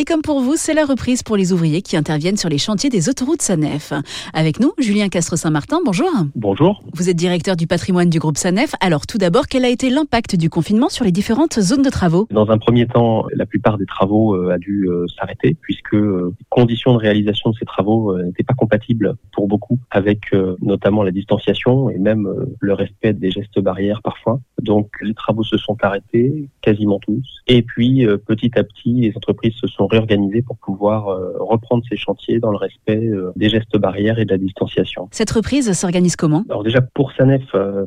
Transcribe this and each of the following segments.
Et comme pour vous, c'est la reprise pour les ouvriers qui interviennent sur les chantiers des autoroutes SANEF. Avec nous, Julien Castre-Saint-Martin, bonjour. Bonjour. Vous êtes directeur du patrimoine du groupe SANEF. Alors tout d'abord, quel a été l'impact du confinement sur les différentes zones de travaux? Dans un premier temps, la plupart des travaux euh, a dû euh, s'arrêter puisque euh, les conditions de réalisation de ces travaux n'étaient pas compatibles pour beaucoup avec notamment la distanciation et même le respect des gestes barrières parfois. Donc les travaux se sont arrêtés, quasiment tous. Et puis euh, petit à petit, les entreprises se sont réorganisées pour pouvoir euh, reprendre ces chantiers dans le respect euh, des gestes barrières et de la distanciation. Cette reprise s'organise comment? Alors déjà pour Sanef,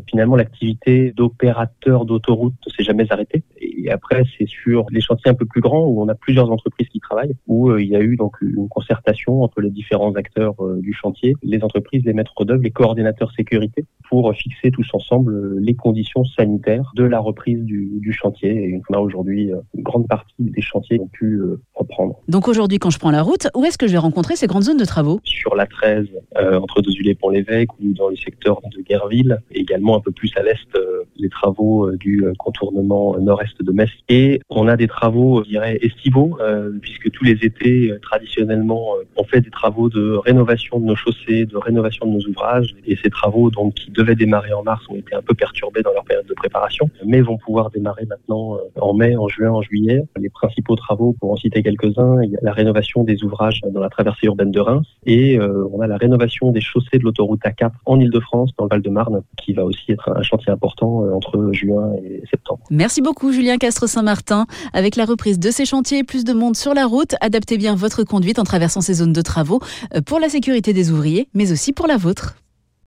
finalement l'activité d'opérateur d'autoroute ne s'est jamais arrêtée. Et après, c'est sur les chantiers un peu plus grands où on a plusieurs entreprises où il y a eu donc une concertation entre les différents acteurs du chantier, les entreprises, les maîtres d'œuvre, les coordinateurs sécurité, pour fixer tous ensemble les conditions sanitaires de la reprise du, chantier. Et on a aujourd'hui euh, une grande partie des chantiers ont pu euh, reprendre. Donc aujourd'hui, quand je prends la route, où est-ce que je vais rencontrer ces grandes zones de travaux? Sur la 13, euh, entre Dozul et Pont-l'Évêque, ou dans le secteur de Guerville, également un peu plus à l'est, les travaux du contournement nord-est de Metz. Et on a des travaux, je dirais, estivaux, puisque tous les étés, traditionnellement, on fait des travaux de rénovation de nos chaussées, de rénovation de nos ouvrages. Et ces travaux, donc, qui devaient démarrer en mars, ont été un peu perturbés dans leur période de préparation mais vont pouvoir démarrer maintenant euh, en mai, en juin, en juillet. Les principaux travaux, pour en citer quelques-uns, il y a la rénovation des ouvrages dans la traversée urbaine de Reims et euh, on a la rénovation des chaussées de l'autoroute A4 en Ile-de-France, dans le Val-de-Marne, qui va aussi être un chantier important euh, entre juin et septembre. Merci beaucoup Julien Castre-Saint-Martin. Avec la reprise de ces chantiers plus de monde sur la route, adaptez bien votre conduite en traversant ces zones de travaux pour la sécurité des ouvriers, mais aussi pour la vôtre.